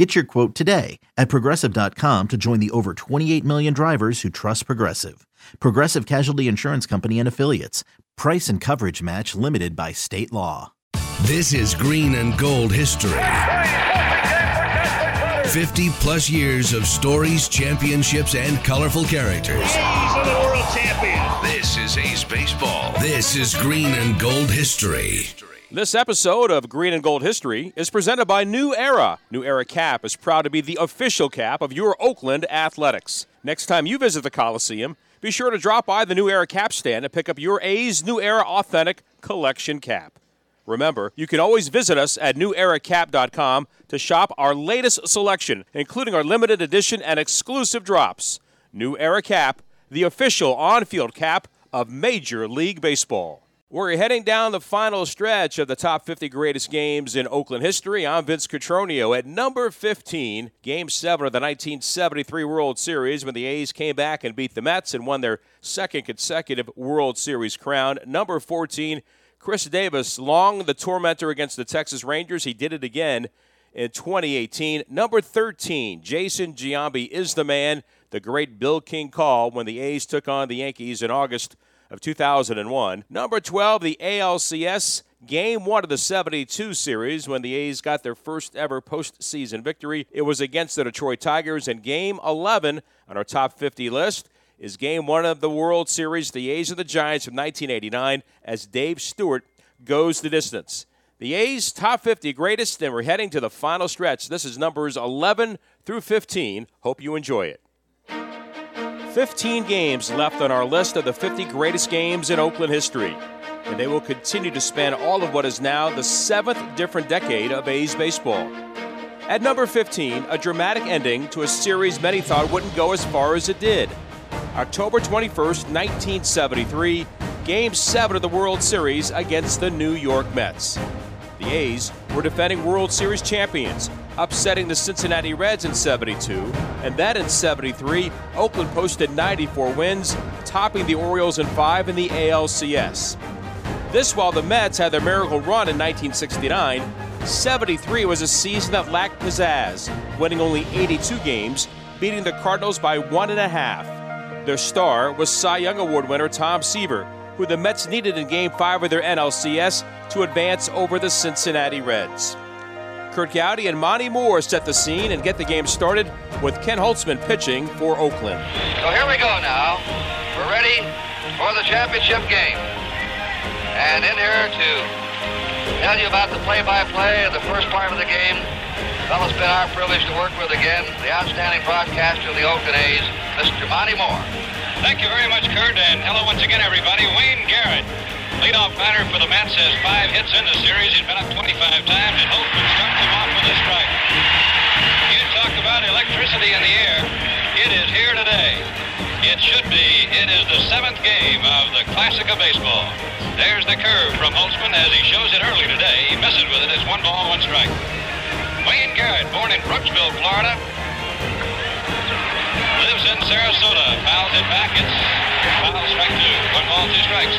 Get your quote today at progressive.com to join the over 28 million drivers who trust Progressive. Progressive Casualty Insurance Company and Affiliates. Price and coverage match limited by state law. This is Green and Gold history. 50 plus years of stories, championships, and colorful characters. A's are the world champions. This is A's Baseball. This is Green and Gold history. This episode of Green and Gold History is presented by New Era. New Era Cap is proud to be the official cap of your Oakland Athletics. Next time you visit the Coliseum, be sure to drop by the New Era Cap stand and pick up your A's New Era Authentic Collection Cap. Remember, you can always visit us at neweracap.com to shop our latest selection, including our limited edition and exclusive drops. New Era Cap, the official on field cap of Major League Baseball. We're heading down the final stretch of the top 50 greatest games in Oakland history. I'm Vince Cotroneo at number 15, Game 7 of the 1973 World Series when the A's came back and beat the Mets and won their second consecutive World Series crown. Number 14, Khris Davis, long the tormentor against the Texas Rangers. He did it again in 2018. Number 13, Jason Giambi is the man. The great Bill King call when the A's took on the Yankees in August of 2001. Number 12, the ALCS Game one of the 72 series when the A's got their first ever postseason victory. It was against the Detroit Tigers. And game 11 on our top 50 list is game one of the World Series, the A's and the Giants from 1989, as Dave Stewart goes the distance. The A's top 50 greatest, and we're heading to the final stretch. This is numbers 11 through 15. Hope you enjoy it. 15 games left on our list of the 50 greatest games in Oakland history. And they will continue to span all of what is now the seventh different decade of A's baseball. At number 15, a dramatic ending to a series many thought wouldn't go as far as it did. October 21st, 1973, Game 7 of the World Series against the New York Mets. The A's were defending World Series champions, upsetting the Cincinnati Reds in 72, and then in 73, Oakland posted 94 wins, topping the Orioles in 5 in the ALCS. This while the Mets had their miracle run in 1969, 73 was a season that lacked pizzazz, winning only 82 games, beating the Cardinals by one and a half. Their star was Cy Young Award winner Tom Seaver, who the Mets needed in Game 5 of their NLCS to advance over the Cincinnati Reds. Curt Gowdy and Monty Moore set the scene and get the game started with Ken Holtzman pitching for Oakland. So here we go now. We're ready for the championship game. And in here to tell you about the play-by-play of the first part of the game, well, it's been our privilege to work with again the outstanding broadcaster of the Oakland A's, Mr. Monty Moore. Thank you very much, Curt, and hello once again, everybody. Wayne Garrett Leadoff batter for the Mets has five hits in the series. He's been up 25 times, and Holtzman starts him off with a strike. You talk about electricity in the air. It is here today. It should be. It is the seventh game of the Classic of Baseball. There's the curve from Holtzman as he shows it early today. He misses with it. It's one ball, one strike. Wayne Garrett, born in Brooksville, Florida, lives in Sarasota. Fouls it back. It's foul strike two. One ball, two strikes.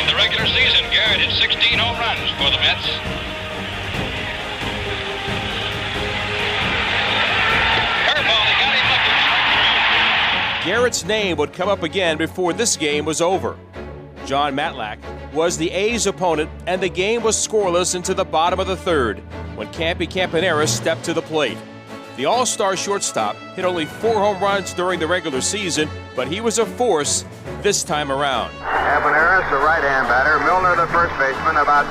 In the regular season, Garrett hit 16 home runs for the Mets. Garrett's name would come up again before this game was over. Jon Matlack was the A's opponent, and the game was scoreless into the bottom of the third when Campy Campaneris stepped to the plate. The All Star shortstop hit only four home runs during the regular season, but he was a force this time around. Campaneris, the right hand batter. Milner, the first baseman, about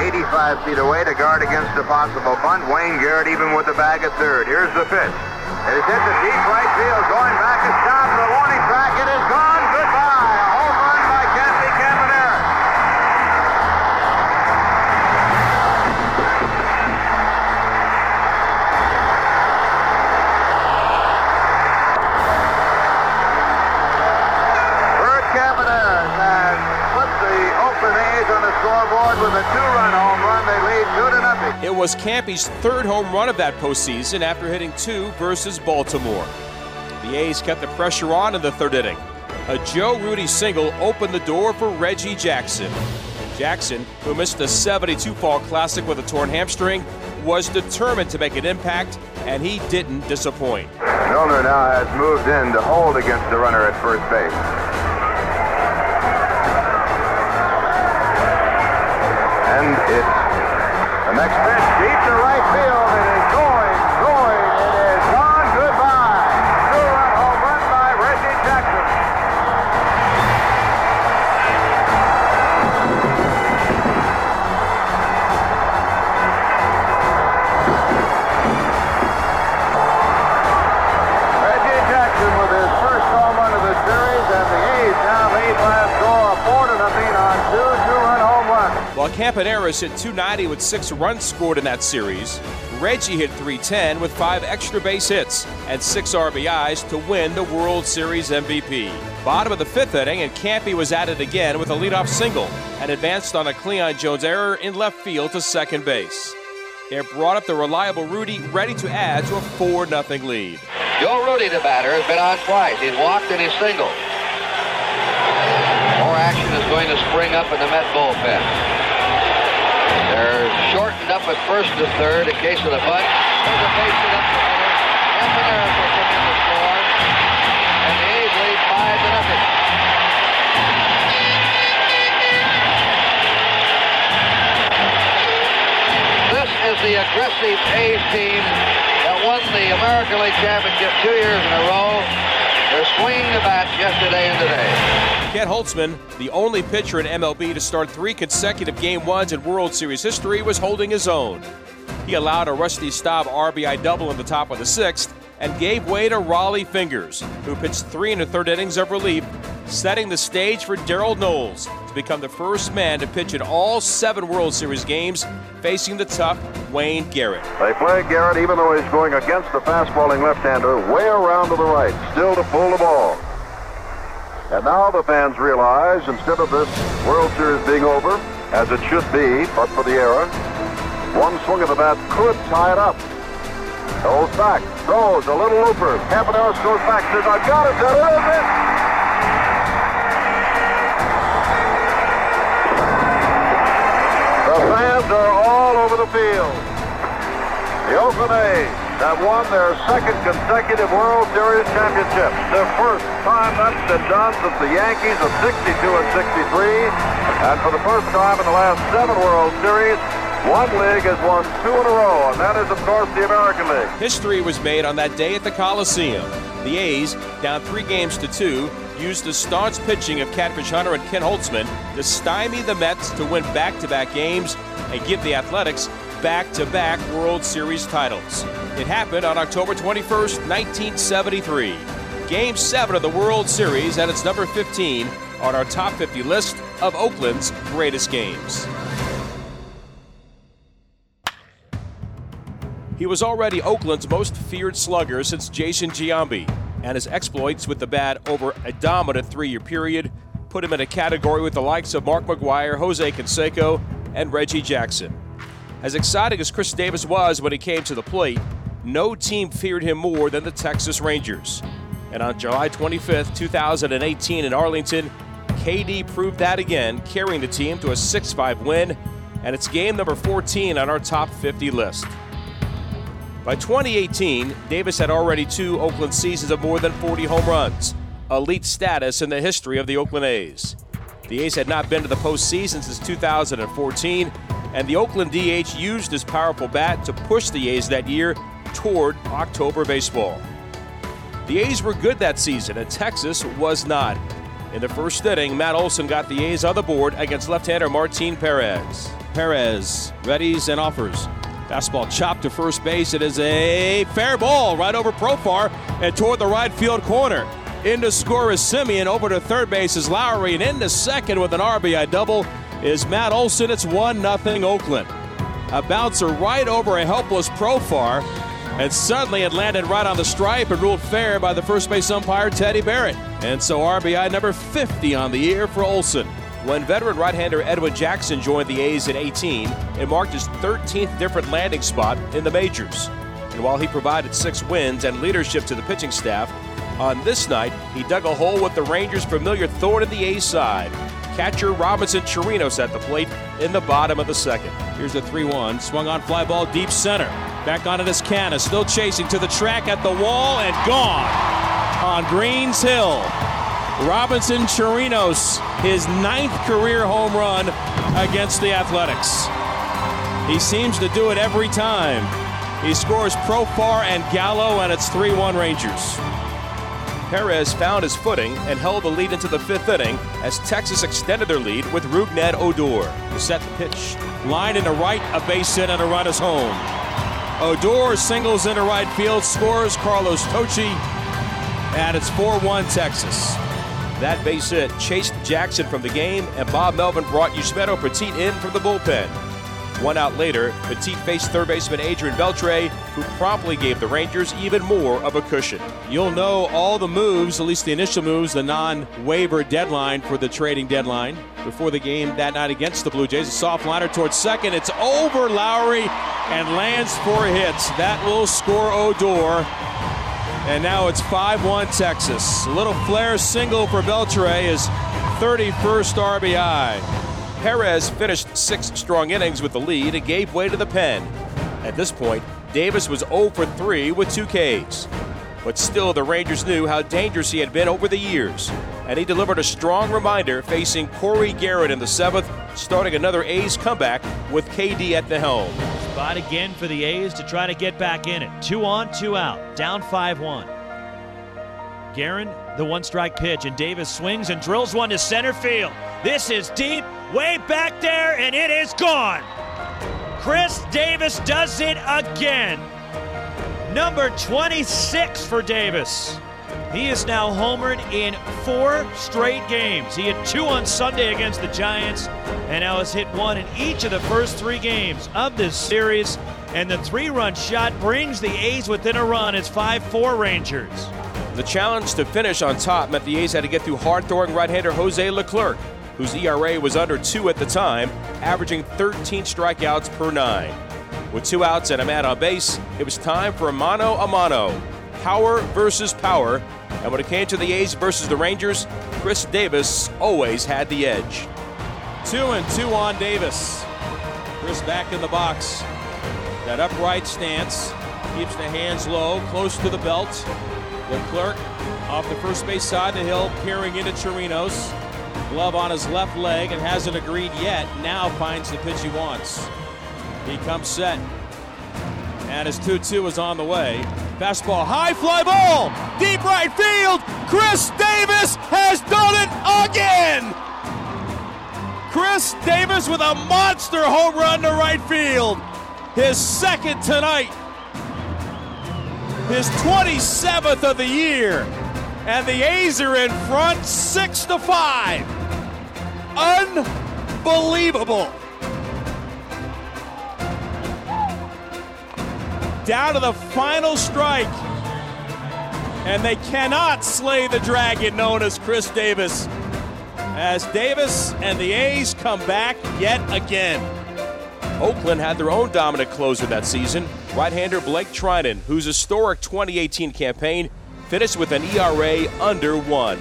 85 feet away to guard against a possible bunt. Wayne Garrett even with the bag at third. Here's the pitch. It is hit the deep right field, going back a stop to the warning track. It is gone. scoreboard with a two-run home run. They lead two to nothing. It was Campy's third home run of that postseason after hitting two versus Baltimore. The A's kept the pressure on in the third inning. A Joe Rudi single opened the door for Reggie Jackson. Jackson, who missed the 72 fall classic with a torn hamstring, was determined to make an impact, and he didn't disappoint. Milner now has moved in to hold against the runner at first base. Hit 290 with six runs scored in that series, Reggie hit 310 with five extra base hits and six RBIs to win the World Series MVP. Bottom of the fifth inning, and Campy was at it again with a leadoff single and advanced on a Cleon Jones error in left field to second base. It brought up the reliable Rudi, ready to add to a 4 0 lead. Joe Rudi, the batter, has been on twice. He's walked and he's singled. More action is going to spring up in the Met bullpen. They're shortened up at first to third in case of the bunt. There's a base hit up the middle. Campaneris will come in to score. And the A's lead 5 to nothing. This is the aggressive A's team that won the American League Championship two years in a row. They're swinging the bats yesterday and today. Ken Holtzman, the only pitcher in MLB to start three consecutive Game 1s in World Series history, was holding his own. He allowed a Rusty Staub RBI double in the top of the sixth and gave way to Rollie Fingers, who pitched three and a third innings of relief, setting the stage for Darold Knowles to become the first man to pitch in all seven World Series games, facing the tough Wayne Garrett. They play Garrett even though he's going against the fast-falling left-hander way around to the right, still to pull the ball. And now the fans realize instead of this World Series being over, as it should be, but for the error, one swing of the bat could tie it up. Goes back, throws a little looper. Campaneris goes back, says, I've got it, that is it. The fans are all over the field. The Oakland A's have won their second consecutive World Series championship. Their first time that's been done since the Yankees of 62 and 63. And for the first time in the last seven World Series, one league has won two in a row, and that is, of course, the American League. History was made on that day at the Coliseum. The A's, down three games to two, used the staunch pitching of Catfish Hunter and Ken Holtzman to stymie the Mets to win back to back games and give the Athletics back to back World Series titles. It happened on October 21st, 1973. Game 7 of the World Series, and it's number 15 on our top 50 list of Oakland's greatest games. He was already Oakland's most feared slugger since Jason Giambi, and his exploits with the bat over a dominant three year period put him in a category with the likes of Mark McGwire, Jose Canseco, and Reggie Jackson. As exciting as Khris Davis was when he came to the plate, no team feared him more than the Texas Rangers. And on July 25th, 2018, in Arlington, KD proved that again, carrying the team to a 6 5 win, and it's game number 14 on our top 50 list. By 2018, Davis had already two Oakland seasons of more than 40 home runs, elite status in the history of the Oakland A's. The A's had not been to the postseason since 2014, and the Oakland DH used his powerful bat to push the A's that year toward October baseball. The A's were good that season, and Texas was not. In the first inning, Matt Olson got the A's on the board against left-hander Martin Perez. Perez readies and offers. Fastball chopped to first base. It is a fair ball right over Profar and toward the right field corner. In to score is Semien. Over to third base is Lowrie. And into second with an RBI double is Matt Olson. It's 1 0 Oakland. A bouncer right over a helpless Profar. And suddenly it landed right on the stripe and ruled fair by the first base umpire, Teddy Barrett. And so RBI number 50 on the year for Olson. When veteran right hander Edwin Jackson joined the A's in 18, it marked his 13th different landing spot in the majors. And while he provided six wins and leadership to the pitching staff, on this night, he dug a hole with the Rangers' familiar thorn in the A's side. Catcher Robinson Chirinos at the plate in the bottom of the second. Here's a 3 1. Swung on fly ball deep center. Back onto this canna. Still chasing to the track at the wall and gone on Greene's Hill. Robinson Chirinos, his ninth career home run against the Athletics. He seems to do it every time. He scores Profar and Gallo, and it's 3 1 Rangers. Perez found his footing and held the lead into the fifth inning as Texas extended their lead with Rougned Odor to set the pitch. Line into right, a base hit, and a run is home. Odor singles into right field, scores Carlos Tocci, and it's 4 1 Texas. That base hit chased Jackson from the game, and Bob Melvin brought Yusmeiro Petit in from the bullpen. One out later, Petit faced third baseman Adrian Beltre, who promptly gave the Rangers even more of a cushion. You'll know all the moves, at least the initial moves, the non waiver deadline for the trading deadline before the game that night against the Blue Jays. A soft liner towards second. It's over Lowrie and lands four hits. That will score Odor. And now it's 5 1 Texas. A little flare single for Beltre, his 31st RBI. Perez finished six strong innings with the lead and gave way to the pen. At this point, Davis was 0 for 3 with two Ks. But still, the Rangers knew how dangerous he had been over the years, and he delivered a strong reminder facing Corey Garrett in the seventh, starting another A's comeback with KD at the helm. Spot again for the A's to try to get back in it. Two on, two out, down 5 1. Gearrin, the one strike pitch, and Davis swings and drills one to center field. This is deep, way back there, and it is gone. Khris Davis does it again. Number 26 for Davis. He is now homered in four straight games. He had two on Sunday against the Giants, and now has hit one in each of the first three games of this series. And the three run shot brings the A's within a run. It's 5 4 Rangers. The challenge to finish on top meant the A's had to get through hard throwing right hander Jose Leclerc, whose ERA was under two at the time, averaging 13 strikeouts per nine. With two outs and a man on base, it was time for a mano a mano. Power versus power. And when it came to the A's versus the Rangers, Khris Davis always had the edge. Two and two on Davis. Khris back in the box. That upright stance keeps the hands low, close to the belt. Leclerc off the first base side of the hill, peering into Chirinos. Glove on his left leg and hasn't agreed yet. Now finds the pitch he wants. He comes set. And his 2 2 is on the way. Fastball, high fly ball, deep right field. Khris Davis has done it again. Khris Davis with a monster home run to right field. His second tonight. His 27th of the year. And the A's are in front 6 to 5. Unbelievable. Down to the final strike. And they cannot slay the dragon known as Khris Davis. As Davis and the A's come back yet again. Oakland had their own dominant closer that season, right-hander Blake Treinen, whose historic 2018 campaign finished with an ERA under one.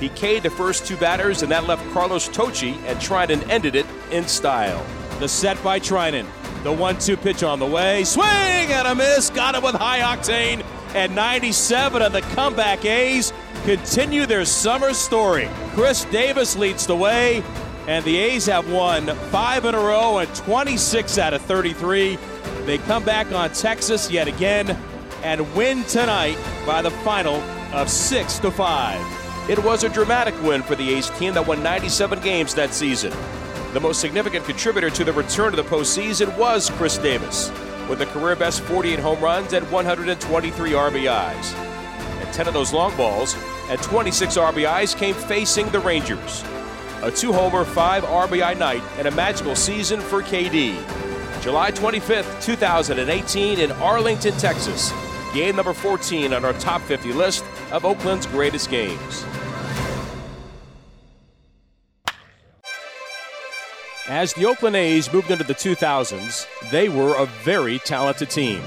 He K'd the first two batters, and that left Carlos Tocci, and Treinen ended it in style. The set by Treinen. The one-two pitch on the way. Swing and a miss. Got it with high octane. At 97 of the comeback A's continue their summer story. Khris Davis leads the way, and the A's have won five in a row and 26 out of 33. They come back on Texas yet again and win tonight by the final of six to five. It was a dramatic win for the A's team that won 97 games that season. The most significant contributor to the return to the postseason was Khris Davis, with a career best 48 home runs and 123 RBIs. And 10 of those long balls and 26 RBIs came facing the Rangers. A two homer, five RBI night, and a magical season for KD. July 25th, 2018, in Arlington, Texas. Game number 14 on our top 50 list of Oakland's greatest games. As the Oakland A's moved into the 2000s, they were a very talented team.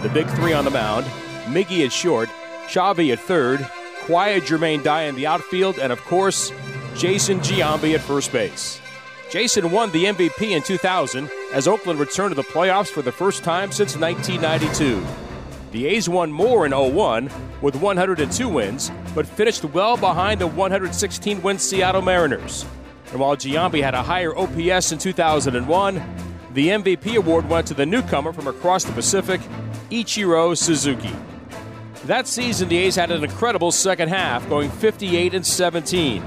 The big three on the mound Miggy at short, Chavy at third, Quiet Jermaine Dye in the outfield, and of course, Jason Giambi at first base. Jason won the MVP in 2000 as Oakland returned to the playoffs for the first time since 1992. The A's won more in 01 with 102 wins, but finished well behind the 116 win Seattle Mariners. And while Giambi had a higher OPS in 2001, the MVP award went to the newcomer from across the Pacific, Ichiro Suzuki. That season, the A's had an incredible second half, going 58 and 17.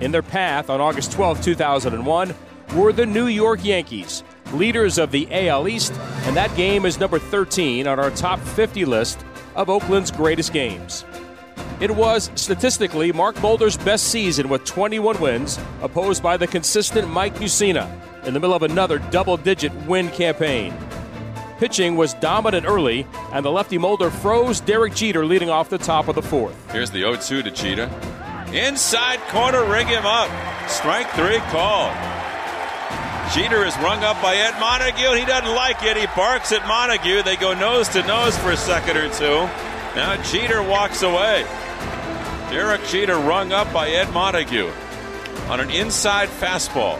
In their path on August 12, 2001, were the New York Yankees, leaders of the AL East, and that game is number 13 on our top 50 list of Oakland's greatest games. It was statistically Mark Mulder's best season with 21 wins, opposed by the consistent Mike Mussina in the middle of another double digit win campaign. Pitching was dominant early, and the lefty Mulder froze Derek Jeter leading off the top of the fourth. Here's the 0 2 to Jeter. Inside corner, ring him up. Strike three call. Jeter is rung up by Ed Montague. He doesn't like it. He barks at Montague. They go nose to nose for a second or two. Now Jeter walks away. Derek Jeter rung up by Ed Montague on an inside fastball.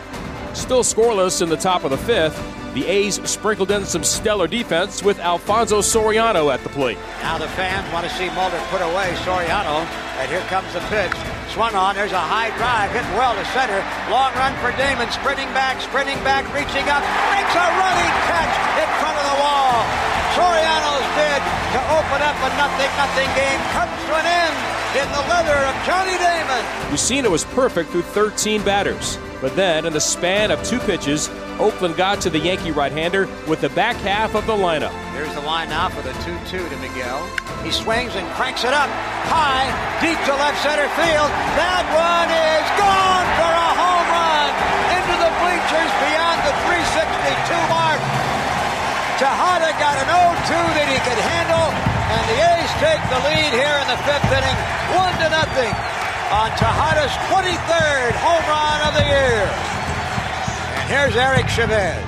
Still scoreless in the top of the fifth. The A's sprinkled in some stellar defense with Alfonso Soriano at the plate. Now the fans want to see Mulder put away Soriano. And here comes the pitch. Swung on. There's a high drive. Hitting well to center. Long run for Damon. Sprinting back, sprinting back, reaching up. Makes a running catch in front of the wall. Soriano's bid to open up a nothing nothing game comes to an end in the leather of Johnny Damon. Was perfect through 13 batters. But then, in the span of two pitches, Oakland got to the Yankee right-hander with the back half of the lineup. Here's the line now for the 2-2 to Miguel. He swings and cranks it up high, deep to left center field. That one is gone for a home run into the bleachers beyond the 362 mark. Tejada got an 0-2 that he could handle, and the take the lead here in the fifth inning, one to nothing on Tejada's 23rd home run of the year. And here's Eric Chavez.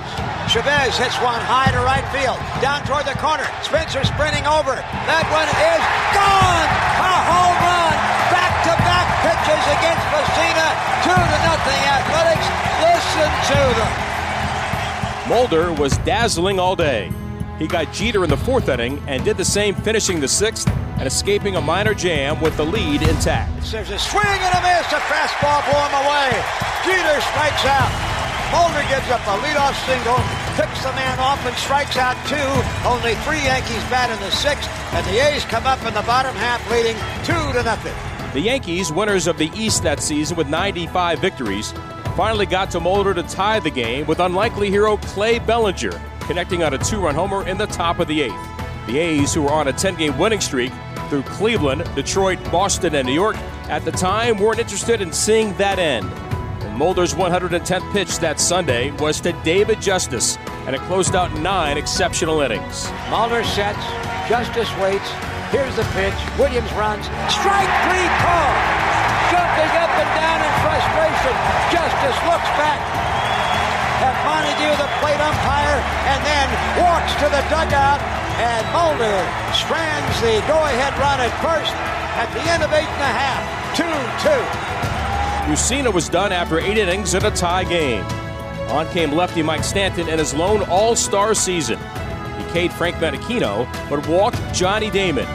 Chavez hits one high to right field, down toward the corner. Spencer sprinting over. That one is gone. A home run. Back-to-back pitches against Mussina. Two to nothing. Athletics. Listen to them. Mulder was dazzling all day. He got Jeter in the fourth inning and did the same, finishing the sixth and escaping a minor jam with the lead intact. There's a swing and a miss. A fastball him away. Jeter strikes out. Mulder gives up a leadoff single, picks the man off and strikes out two. Only three Yankees bat in the sixth, and the A's come up in the bottom half leading two to nothing. The Yankees, winners of the East that season with 95 victories, finally got to Mulder to tie the game with unlikely hero Clay Bellinger connecting on a two-run homer in the top of the eighth. The A's, who were on a 10-game winning streak through Cleveland, Detroit, Boston, and New York, at the time weren't interested in seeing that end. And Mulder's 110th pitch that Sunday was to David Justice, and it closed out nine exceptional innings. Mulder sets, Justice waits. Here's the pitch. Williams runs. Strike three call. Jumping up and down in frustration. Justice looks back at Montague, the plate umpire, and then walks to the dugout. And Mulder strands the go-ahead run at first at the end of eight and a half. 2-2. Mussina was done after eight innings in a tie game. On came lefty Mike Stanton in his lone All-Star season. He K'd Frank Menechino, but walked Johnny Damon.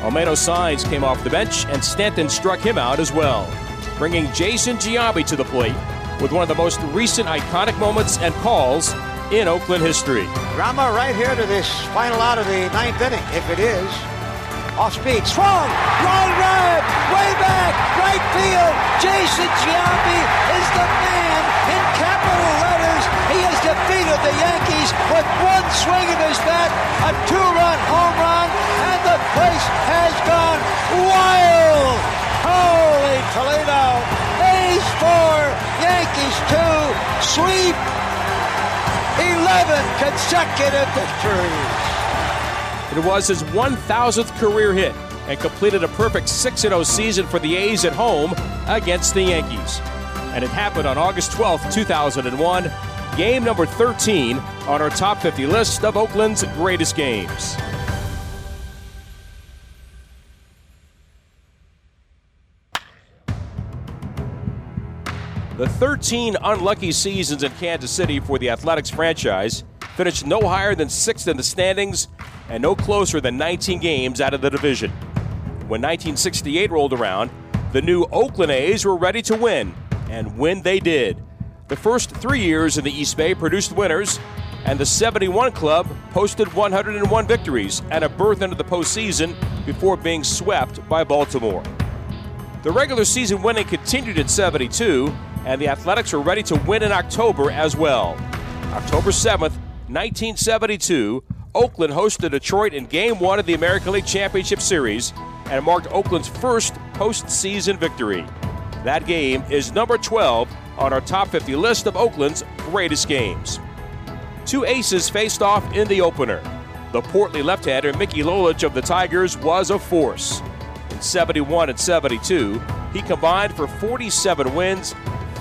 Olmedo Saenz came off the bench, and Stanton struck him out as well, bringing Jason Giambi to the plate with one of the most recent iconic moments and calls in Oakland history. Drama right here to this final out of the ninth inning, if it is. Off speed, swung, line drive, way back, right field. Jason Giambi is the man in capital letters. He has defeated the Yankees with one swing of his bat, a two-run home run, and the place has gone wild. Holy Toledo! A's four, Yankees two, sweep. 11 consecutive victories. It was his 1,000th career hit and completed a perfect 6 0 season for the A's at home against the Yankees. And it happened on August 12, 2001, game number 13 on our top 50 list of Oakland's greatest games. The 13 unlucky seasons in Kansas City for the Athletics franchise finished no higher than sixth in the standings and no closer than 19 games out of the division. When 1968 rolled around, the new Oakland A's were ready to win, and win they did. The first three years in the East Bay produced winners, and the 71 club posted 101 victories and a berth into the postseason before being swept by Baltimore. The regular season winning continued in 72, and the Athletics were ready to win in October as well. October 7th, 1972, Oakland hosted Detroit in Game 1 of the American League Championship Series and marked Oakland's first postseason victory. That game is number 12 on our top 50 list of Oakland's greatest games. Two aces faced off in the opener. The portly left-hander Mickey Lolich of the Tigers was a force. In 71 and 72, he combined for 47 wins,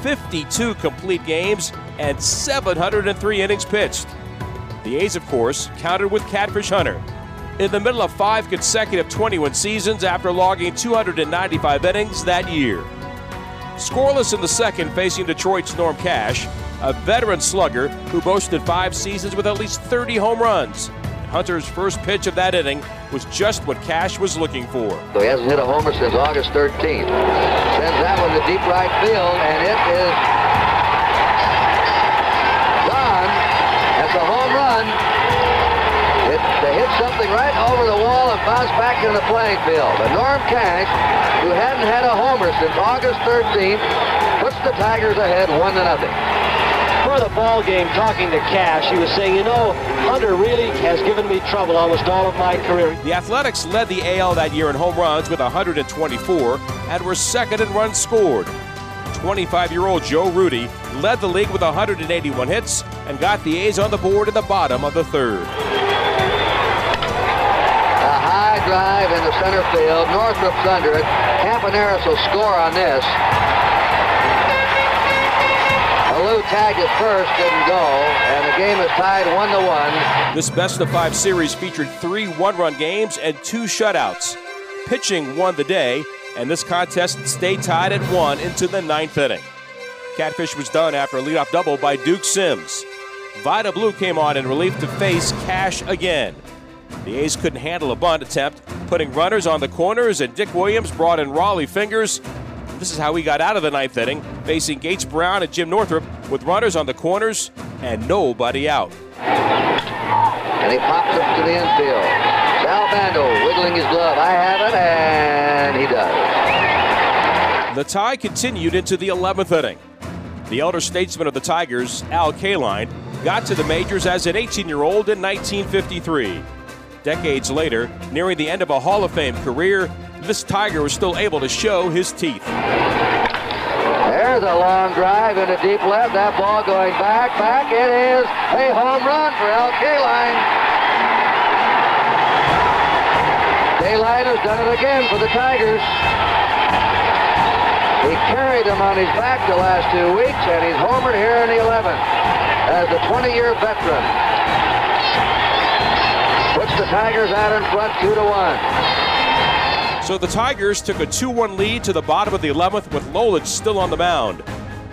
52 complete games, and 703 innings pitched. The A's, of course, countered with Catfish Hunter. In the middle of five consecutive 21 seasons after logging 295 innings that year. Scoreless in the second, facing Detroit's Norm Cash, a veteran slugger who boasted five seasons with at least 30 home runs. Hunter's first pitch of that inning was just what Cash was looking for. So he hasn't hit a homer since August 13th. Sends that one to deep right field, and it is gone. That's a home run. It, they hit something right over the wall and bounced back in the playing field. But Norm Cash, who hadn't had a homer since August 13th, puts the Tigers ahead one to nothing before the ball game talking to Cash, he was saying, you know, Hunter really has given me trouble almost all of my career. The Athletics led the AL that year in home runs with 124 and were second in runs scored. 25-year-old Joe Rudi led the league with 181 hits and got the A's on the board in the bottom of the third. A high drive into center field. Northrup's under it. Campaneris will score on this. It first, didn't go, and the game is tied one to one. This best of five series featured three one-run games and two shutouts. Pitching won the day, and this contest stayed tied at one into the ninth inning. Catfish was done after a leadoff double by Duke Sims. Vida Blue came on in relief to face Cash again. The A's couldn't handle a bunt attempt, putting runners on the corners, and Dick Williams brought in Rollie Fingers this is how he got out of the ninth inning, facing Gates Brown and Jim Northrup with runners on the corners and nobody out. And he pops up to the infield. Sal Bando wiggling his glove. I have it, and he does. The tie continued into the 11th inning. The elder statesman of the Tigers, Al Kaline, got to the majors as an 18 year old in 1953. Decades later, nearing the end of a Hall of Fame career, this Tiger was still able to show his teeth. There's a long drive into deep left. That ball going back, back. It is a home run for Al Kaline. Kaline has done it again for the Tigers. He carried them on his back the last two weeks, and he's homered here in the 11th as a 20-year veteran. Puts the Tigers out in front, two to one. So the Tigers took a 2 1 lead to the bottom of the 11th with Lolich still on the mound.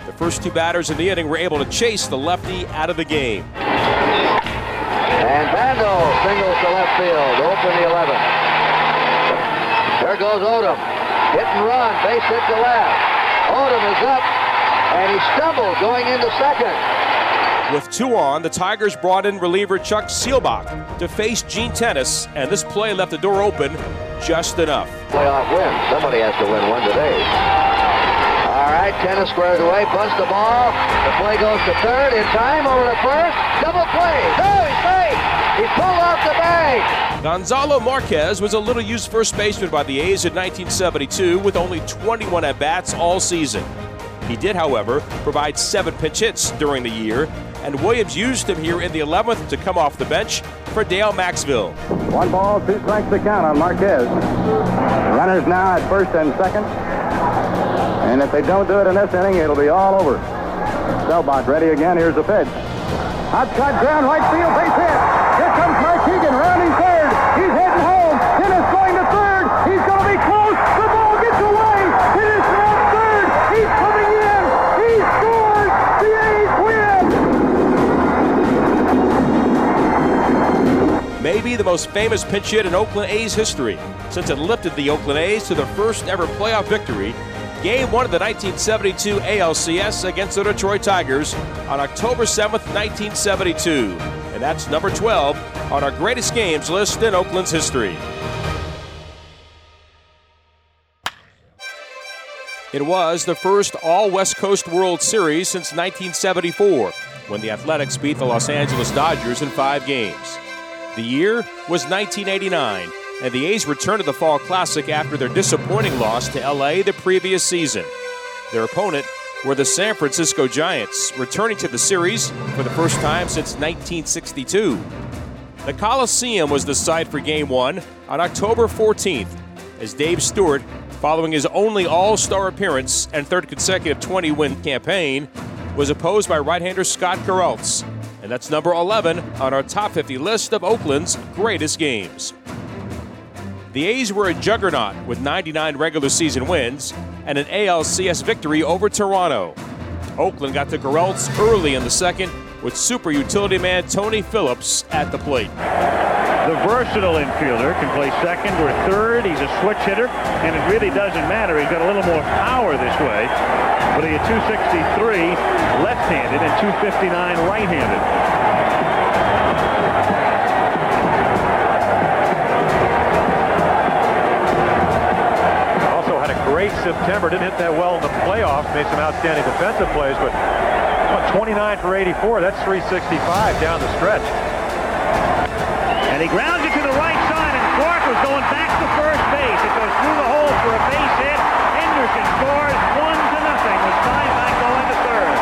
The first two batters in the inning were able to chase the lefty out of the game. And Bando singles to left field, open the 11th. There goes Odom. Hit and run, base hit to left. Odom is up, and he stumbled going into second. With two on, the Tigers brought in reliever Chuck Seelbach to face Gene Tenace, and this play left the door open just enough. Playoff win. Somebody has to win one today. All right, Tenace squares away, bunts the ball. The play goes to third in time over to first. Double play. No, he's safe. He pulled off the bag. Gonzalo Marquez was a little used first baseman by the A's in 1972 with only 21 at bats all season. He did, however, provide seven pinch hits during the year, and Williams used him here in the 11th to come off the bench for Dal Maxvill. One ball, two strikes to count on Marquez. Runners now at first and second. And if they don't do it in this inning, it'll be all over. Seelbach ready again. Here's the pitch. Outside ground, right field, base hit. The most famous pinch hit in Oakland A's history, since it lifted the Oakland A's to their first ever playoff victory Game one of the 1972 ALCS against the Detroit Tigers on October 7th, 1972. And that's number 12 on our greatest games list in Oakland's history. It was the first All West Coast World Series since 1974, when the Athletics beat the Los Angeles Dodgers in five games. The year was 1989 and the A's returned to the Fall Classic after their disappointing loss to LA the previous season. Their opponent were the San Francisco Giants, returning to the series for the first time since 1962. The Coliseum was the site for Game 1 on October 14th, as Dave Stewart, following his only All Star appearance and third consecutive 20 win campaign, was opposed by right hander Scott Garrelts. And that's number 11 on our top 50 list of Oakland's greatest games. The A's were a juggernaut with 99 regular season wins and an ALCS victory over Toronto. Oakland got to Garrelts early in the second with super utility man Tony Phillips at the plate. The versatile infielder can play second or third. He's a switch hitter, and it really doesn't matter. He's got a little more power this way, but he had 263 left-handed and 259 right-handed. Also had a great September. Didn't hit that well in the playoffs. Made some outstanding defensive plays, but what, 29 for 84. That's 365 down the stretch. And he grounds it to the right side, and Clark was going back to first base. It goes through the hole for a base hit. Henderson scores one to nothing with time back going to third.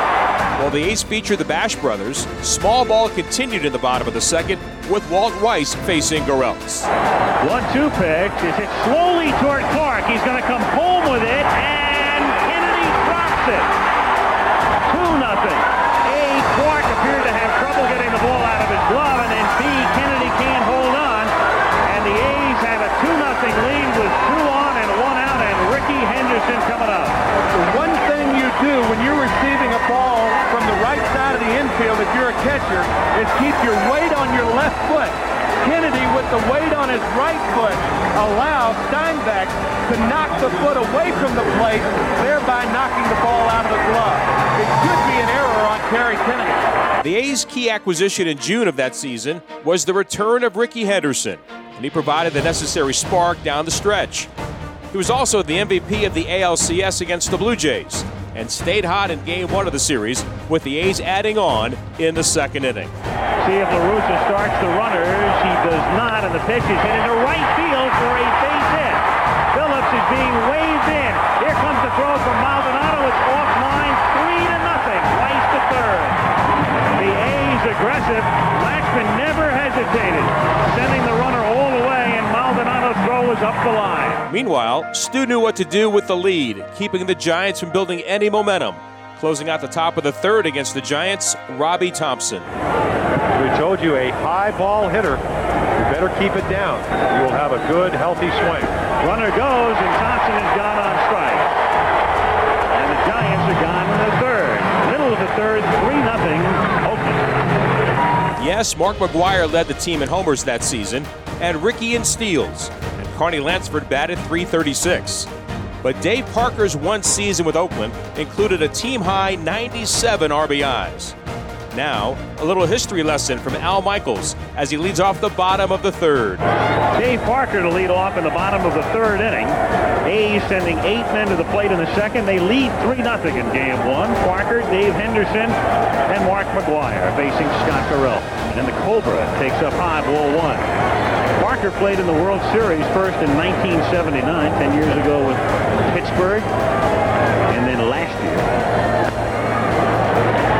Well, the A's featured the Bash brothers, small ball continued in the bottom of the second with Walt Weiss facing Garrelts. One-two pitch is hit slowly toward Clark. He's going to come home with it, and Kennedy drops it. Catcher, is keep your weight on your left foot. Kennedy, with the weight on his right foot, allows Steinbach to knock the foot away from the plate, thereby knocking the ball out of the glove. It could be an error on Terry Kennedy. The A's key acquisition in June of that season was the return of Rickey Henderson, and he provided the necessary spark down the stretch. He was also the MVP of the ALCS against the Blue Jays and stayed hot in game one of the series, with the A's adding on in the second inning. See if La Russa starts the runners. He does not, and the pitch is hit into right field for a base hit. Phillips is being waved in. Here comes the throw from Maldonado. It's off line, three to nothing. Rice to third. The A's aggressive. Lachemann never hesitated, sending the runner all the way, and Maldonado's throw was up the line. Meanwhile, Stu knew what to do with the lead, keeping the Giants from building any momentum. Closing out the top of the third against the Giants, Robby Thompson. We told you a high ball hitter. You better keep it down. You will have a good, healthy swing. Runner goes, and Thompson is gone on strike. And the Giants are gone in the third. Middle of the third, 3 nothing. Oakland. Yes, Mark McGwire led the team in homers that season, and Rickey in steals. Carney Lansford batted 336. But Dave Parker's one season with Oakland included a team high 97 RBIs. Now, a little history lesson from Al Michaels as he leads off the bottom of the third. Dave Parker to lead off in the bottom of the third inning. A's sending eight men to the plate in the second. They lead 3 0 in game one. Parker, Dave Henderson, and Mark McGwire facing Scott Garrelts. And the Cobra takes up high, ball one. Parker played in the World Series first in 1979, 10 years ago with Pittsburgh, and then last year.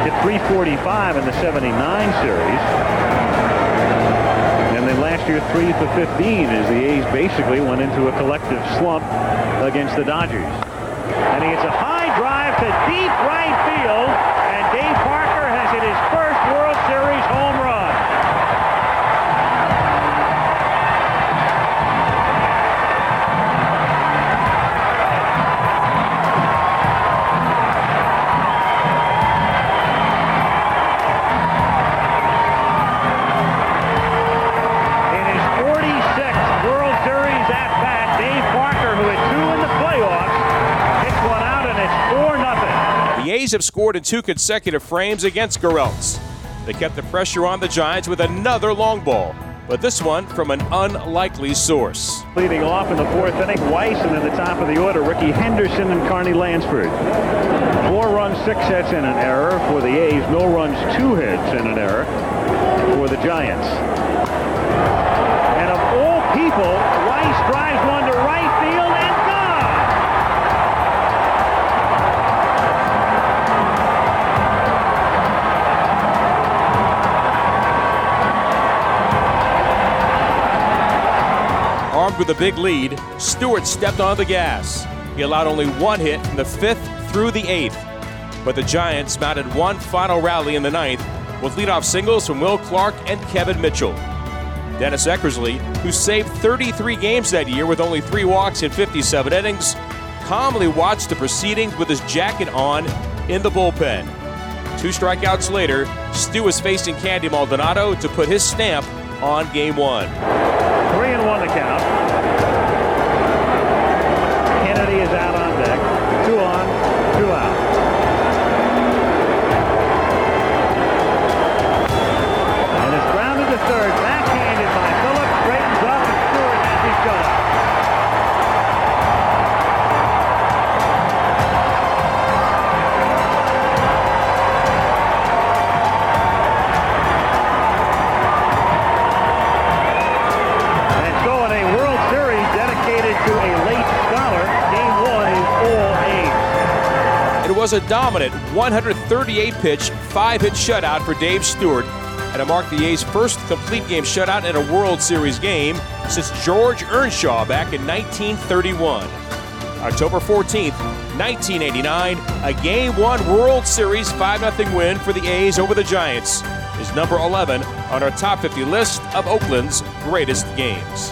Hit 345 in the 79 series. And then last year, 3 for 15 as the A's basically went into a collective slump against the Dodgers. And he hits a high drive to deep right field, and Dave Parker has hit his first Have scored in two consecutive frames against Garrelts. They kept the pressure on the Giants with another long ball, but this one from an unlikely source. Leading off in the fourth inning, Weiss, and in the top of the order, Rickey Henderson and Carney Lansford. Four runs, six hits, and an error for the A's. No runs, two hits, and an error for the Giants. And of all people, Weiss drives one to right field and with a big lead, Stewart stepped on the gas. He allowed only one hit from the fifth through the eighth. But the Giants mounted one final rally in the ninth with leadoff singles from Will Clark and Kevin Mitchell. Dennis Eckersley, who saved 33 games that year with only three walks in 57 innings, calmly watched the proceedings with his jacket on in the bullpen. Two strikeouts later, Stew is facing Candy Maldonado to put his stamp on game one. Dominant 138 pitch, five hit shutout for Dave Stewart, and it marked the A's first complete game shutout in a World Series game since George Earnshaw back in 1931. October 14th, 1989, a Game 1 World Series 5 0 win for the A's over the Giants is number 11 on our top 50 list of Oakland's greatest games.